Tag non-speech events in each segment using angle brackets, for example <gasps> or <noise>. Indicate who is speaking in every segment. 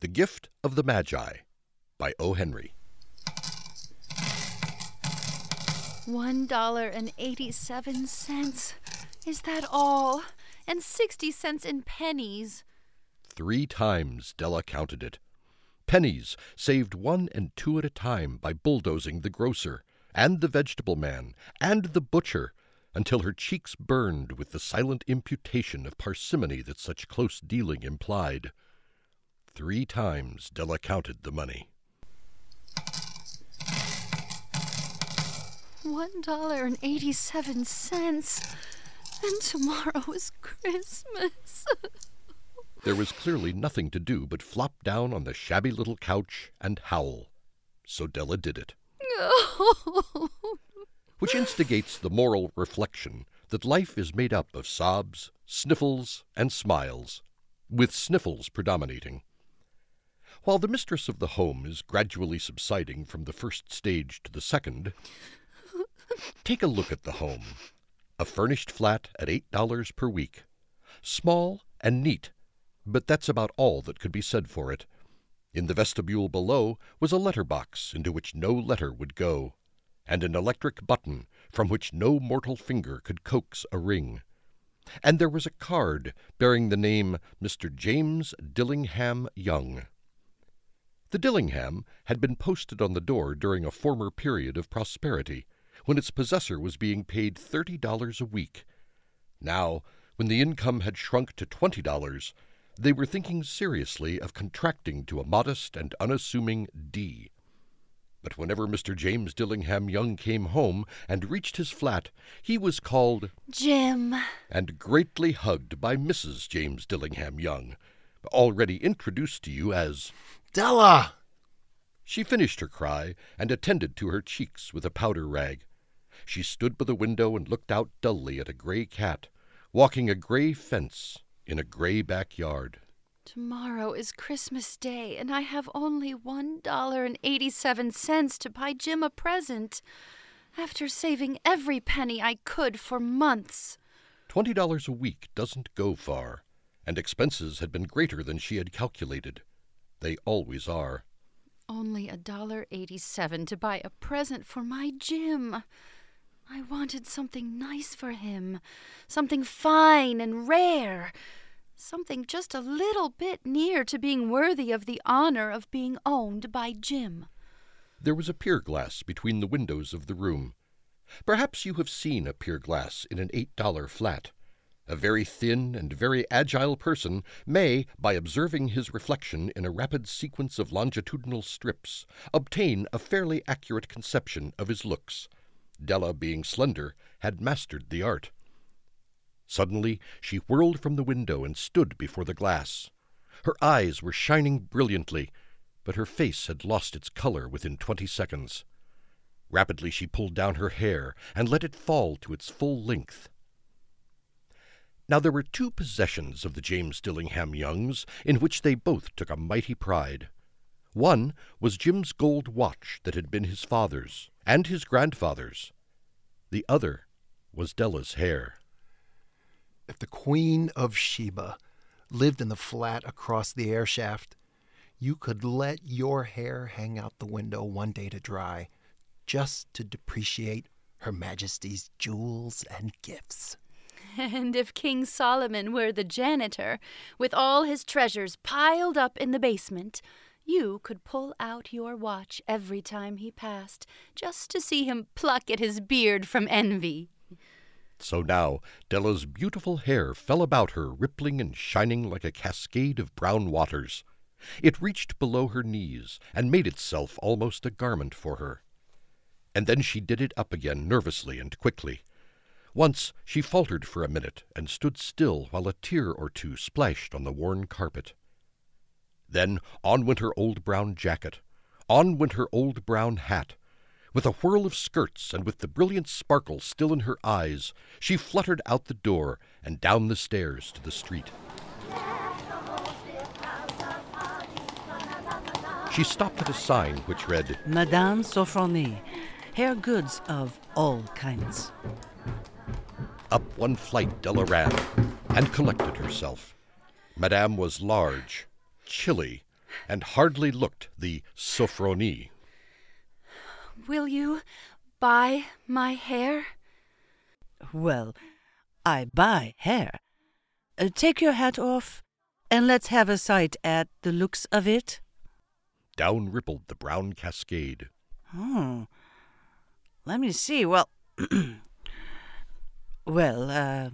Speaker 1: The Gift of the Magi by O. Henry.
Speaker 2: One dollar and eighty-seven cents. Is that all? And sixty cents in pennies.
Speaker 1: Three times Della counted it. Pennies saved one and two at a time by bulldozing the grocer, and the vegetable man, and the butcher, until her cheeks burned with the silent imputation of parsimony that such close dealing implied. Three times Della counted the money.
Speaker 2: One dollar and eighty-seven cents. And tomorrow is Christmas. <laughs>
Speaker 1: There was clearly nothing to do but flop down on the shabby little couch and howl. So Della did it. which instigates the moral reflection that life is made up of sobs, sniffles, and smiles, with sniffles predominating. While the mistress of the home is gradually subsiding from the first stage to the second, take a look at the home. A furnished flat at eight dollars per week. Small and neat, but that's about all that could be said for it. In the vestibule below was a letter box into which no letter would go and an electric button from which no mortal finger could coax a ring. And there was a card bearing the name Mr. James Dillingham Young. The Dillingham had been posted on the door during a former period of prosperity, when its possessor was being paid thirty dollars a week. Now, when the income had shrunk to twenty dollars, they were thinking seriously of contracting to a modest and unassuming D. But whenever Mr. James Dillingham Young came home and reached his flat, he was called
Speaker 2: Jim.
Speaker 1: and greatly hugged by Mrs. James Dillingham Young, already introduced to you as
Speaker 3: Della!
Speaker 1: She finished her cry and attended to her cheeks with a powder rag. She stood by the window and looked out dully at a gray cat, walking a gray fence in a gray backyard.
Speaker 2: Tomorrow is Christmas Day, and I have only one dollar and eighty-seven cents to buy Jim a present. After saving every penny I could for months.
Speaker 1: Twenty dollars a week doesn't go far, and expenses had been greater than she had calculated. They always are.
Speaker 2: Only a dollar eighty-seven to buy a present for my Jim. I wanted something nice for him, something fine and rare, something just a little bit near to being worthy of the honor of being owned by Jim.
Speaker 1: There was a pier glass between the windows of the room. Perhaps you have seen a pier glass in an eight dollar flat. A very thin and very agile person may, by observing his reflection in a rapid sequence of longitudinal strips, obtain a fairly accurate conception of his looks. Della, being slender, had mastered the art. Suddenly she whirled from the window and stood before the glass. Her eyes were shining brilliantly, but her face had lost its color within twenty seconds. Rapidly she pulled down her hair and let it fall to its full length. Now there were two possessions of the James Dillingham Youngs in which they both took a mighty pride. One was Jim's gold watch that had been his father's and his grandfather's. The other was Della's hair.
Speaker 3: If the Queen of Sheba lived in the flat across the air shaft, you could let your hair hang out the window one day to dry, just to depreciate Her Majesty's jewels and gifts.
Speaker 2: And if King Solomon were the janitor, with all his treasures piled up in the basement, you could pull out your watch every time he passed, just to see him pluck at his beard from envy.
Speaker 1: So now Della's beautiful hair fell about her, rippling and shining like a cascade of brown waters. It reached below her knees and made itself almost a garment for her. And then she did it up again nervously and quickly. Once she faltered for a minute and stood still while a tear or two splashed on the worn carpet. Then on went her old brown jacket, on went her old brown hat. With a whirl of skirts and with the brilliant sparkle still in her eyes, she fluttered out the door and down the stairs to the street. She stopped at a sign which read,
Speaker 4: Madame Sofronie, hair goods of all kinds.
Speaker 1: Up one flight Della ran and collected herself. Madame was large, chilly, and hardly looked the Sofronie.
Speaker 2: Will you buy my hair?
Speaker 4: Well, I buy hair. Uh, take your hat off, and let's have a sight at the looks of it.
Speaker 1: Down rippled the brown cascade.
Speaker 4: Oh, Let me see. Well, <clears throat> well, uh,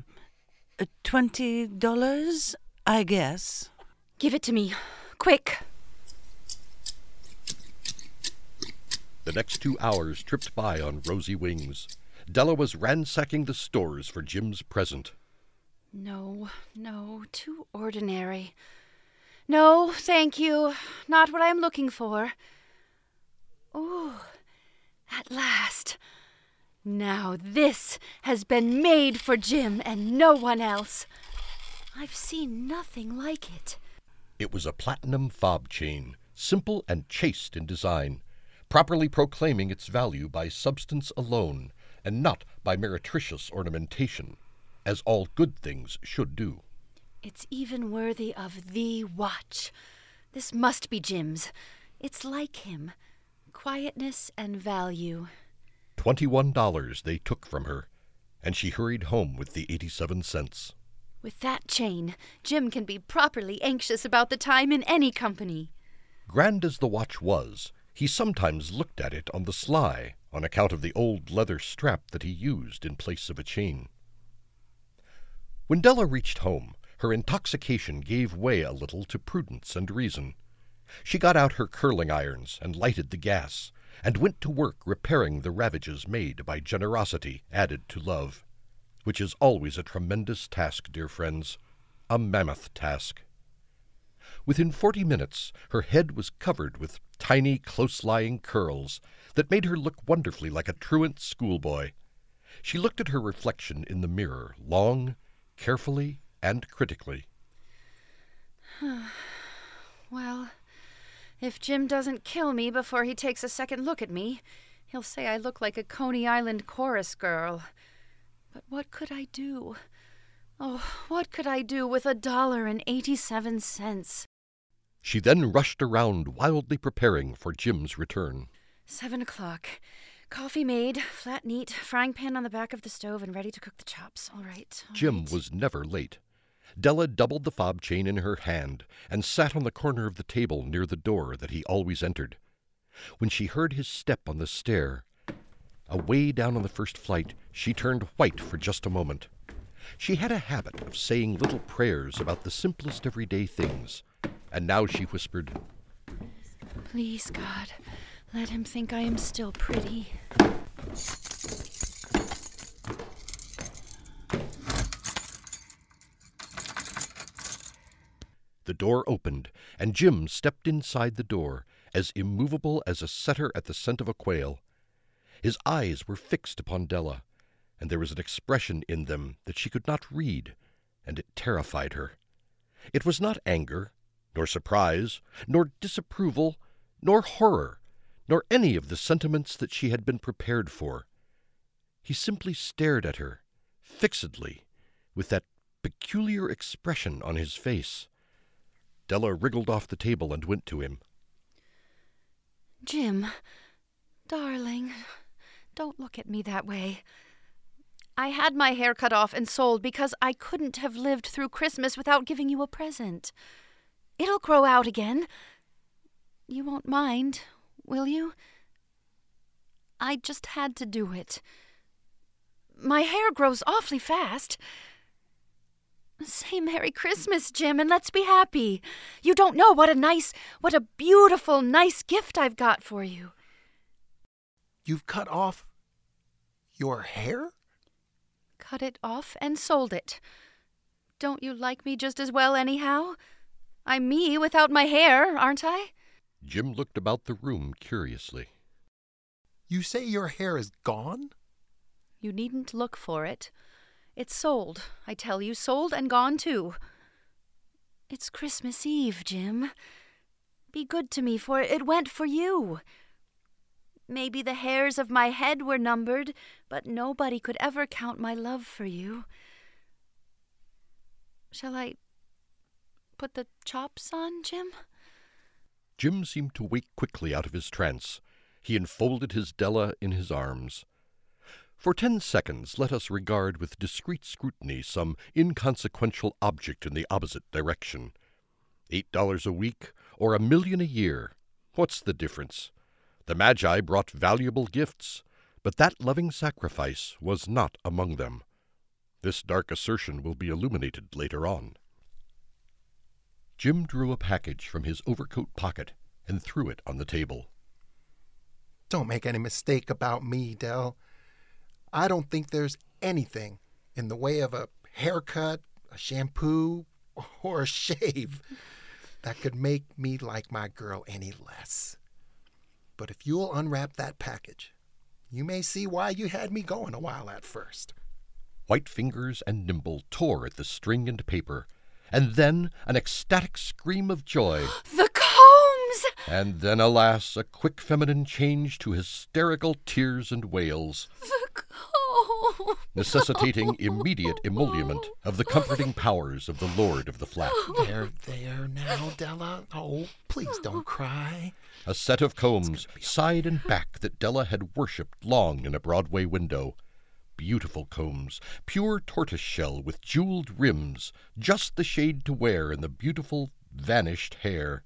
Speaker 4: twenty dollars, I guess.
Speaker 2: Give it to me. Quick.
Speaker 1: The next two hours tripped by on rosy wings. Della was ransacking the stores for Jim's present.
Speaker 2: No, no, too ordinary. No, thank you. Not what I'm looking for. Oh, at last. Now this has been made for Jim and no one else. I've seen nothing like it.
Speaker 1: It was a platinum fob chain, simple and chaste in design, properly proclaiming its value by substance alone, and not by meretricious ornamentation, as all good things should do.
Speaker 2: It's even worthy of the watch. This must be Jim's. It's like him quietness and value.
Speaker 1: Twenty-one dollars they took from her, and she hurried home with the eighty-seven cents.
Speaker 2: With that chain, Jim can be properly anxious about the time in any company.
Speaker 1: Grand as the watch was, he sometimes looked at it on the sly on account of the old leather strap that he used in place of a chain. When Della reached home, her intoxication gave way a little to prudence and reason. She got out her curling irons and lighted the gas, and went to work repairing the ravages made by generosity added to love which is always a tremendous task, dear friends, a mammoth task. Within forty minutes, her head was covered with tiny, close lying curls that made her look wonderfully like a truant schoolboy. She looked at her reflection in the mirror long, carefully, and critically. <sighs>
Speaker 2: well, if Jim doesn't kill me before he takes a second look at me, he'll say I look like a Coney Island chorus girl. But what could I do? Oh, what could I do with a dollar and eighty seven cents?
Speaker 1: She then rushed around, wildly preparing for Jim's return.
Speaker 2: Seven o'clock. Coffee made, flat neat, frying pan on the back of the stove, and ready to cook the chops. All right. all
Speaker 1: Jim
Speaker 2: right.
Speaker 1: was never late. Della doubled the fob chain in her hand and sat on the corner of the table near the door that he always entered. When she heard his step on the stair, Away down on the first flight, she turned white for just a moment. She had a habit of saying little prayers about the simplest everyday things, and now she whispered,
Speaker 2: Please, God, let him think I am still pretty.
Speaker 1: The door opened, and Jim stepped inside the door, as immovable as a setter at the scent of a quail. His eyes were fixed upon Della, and there was an expression in them that she could not read, and it terrified her. It was not anger, nor surprise, nor disapproval, nor horror, nor any of the sentiments that she had been prepared for. He simply stared at her, fixedly, with that peculiar expression on his face. Della wriggled off the table and went to him.
Speaker 2: Jim, darling, don't look at me that way. I had my hair cut off and sold because I couldn't have lived through Christmas without giving you a present. It'll grow out again. You won't mind, will you? I just had to do it. My hair grows awfully fast. Say Merry Christmas, Jim, and let's be happy. You don't know what a nice, what a beautiful, nice gift I've got for you.
Speaker 3: You've cut off your hair?
Speaker 2: Cut it off and sold it. Don't you like me just as well, anyhow? I'm me without my hair, aren't I?
Speaker 1: Jim looked about the room curiously.
Speaker 3: You say your hair is gone?
Speaker 2: You needn't look for it. It's sold, I tell you, sold and gone too. It's Christmas Eve, Jim. Be good to me, for it went for you. Maybe the hairs of my head were numbered, but nobody could ever count my love for you. Shall I put the chops on, Jim?
Speaker 1: Jim seemed to wake quickly out of his trance. He enfolded his Della in his arms. For ten seconds, let us regard with discreet scrutiny some inconsequential object in the opposite direction. Eight dollars a week, or a million a year. What's the difference? The Magi brought valuable gifts, but that loving sacrifice was not among them. This dark assertion will be illuminated later on. Jim drew a package from his overcoat pocket and threw it on the table.
Speaker 3: Don't make any mistake about me, Dell. I don't think there's anything in the way of a haircut, a shampoo, <laughs> or a shave that could make me like my girl any less. But if you'll unwrap that package, you may see why you had me going a while at first.
Speaker 1: White fingers and Nimble tore at the string and paper, and then an ecstatic scream of joy. <gasps>
Speaker 2: The combs!
Speaker 1: And then, alas, a quick feminine change to hysterical tears and wails,
Speaker 2: The combs!
Speaker 1: necessitating immediate emolument of the comforting powers of the lord of the flat.
Speaker 3: There, there now, Della. Oh, please don't cry.
Speaker 1: A set of combs, side and back, that Della had worshipped long in a Broadway window. Beautiful combs, pure tortoise shell with jeweled rims, just the shade to wear in the beautiful, vanished hair.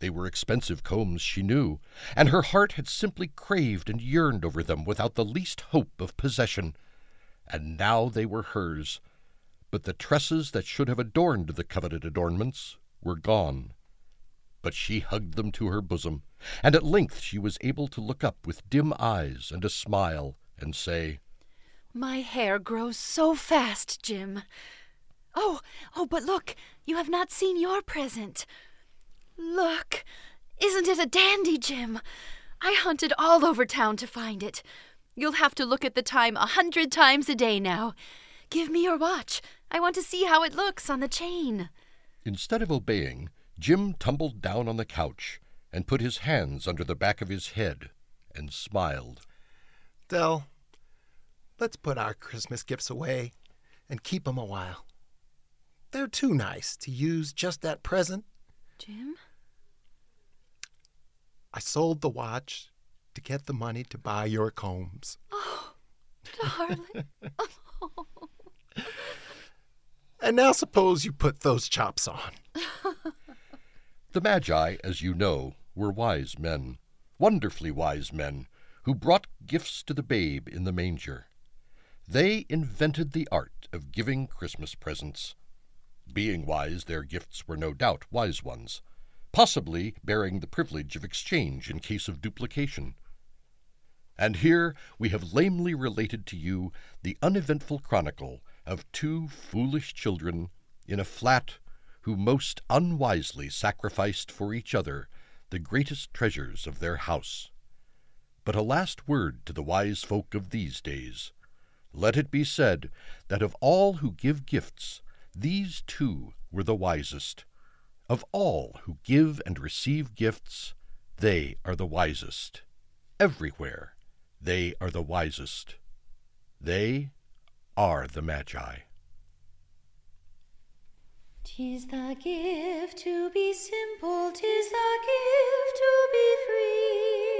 Speaker 1: They were expensive combs, she knew, and her heart had simply craved and yearned over them without the least hope of possession. And now they were hers. But the tresses that should have adorned the coveted adornments were gone but she hugged them to her bosom, and at length she was able to look up with dim eyes and a smile and say,
Speaker 2: My hair grows so fast, Jim. Oh, oh, but look, you have not seen your present. Look, isn't it a dandy, Jim? I hunted all over town to find it. You'll have to look at the time a hundred times a day now. Give me your watch. I want to see how it looks on the chain.
Speaker 1: Instead of obeying, Jim tumbled down on the couch and put his hands under the back of his head and smiled.
Speaker 3: Dell, let's put our Christmas gifts away and keep 'em a while. They're too nice to use just at present.
Speaker 2: Jim?
Speaker 3: I sold the watch to get the money to buy your combs.
Speaker 2: Oh, <gasps> darling. <laughs>
Speaker 3: And now suppose you put those chops on. <laughs>
Speaker 1: The Magi, as you know, were wise men, wonderfully wise men, who brought gifts to the babe in the manger. They invented the art of giving Christmas presents. Being wise, their gifts were no doubt wise ones, possibly bearing the privilege of exchange in case of duplication. And here we have lamely related to you the uneventful chronicle of two foolish children in a flat who most unwisely sacrificed for each other the greatest treasures of their house. But a last word to the wise folk of these days. Let it be said that of all who give gifts, these two were the wisest. Of all who give and receive gifts, they are the wisest. Everywhere, they are the wisest. They are the Magi.
Speaker 5: Tis the gift to be simple, tis the gift to be free.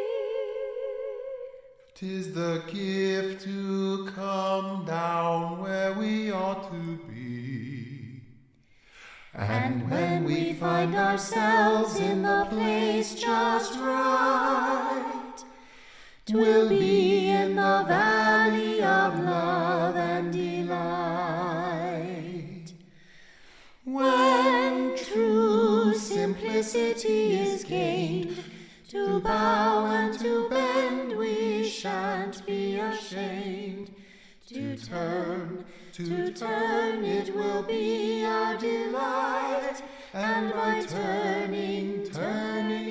Speaker 6: Tis the gift to come down where we
Speaker 5: And when we find ourselves in the place just right, twill be in the valley of love and delight. When true simplicity is gained, to bow and to bend we shan't be ashamed. To turn, to turn, it will be our delight, and by turning, turning.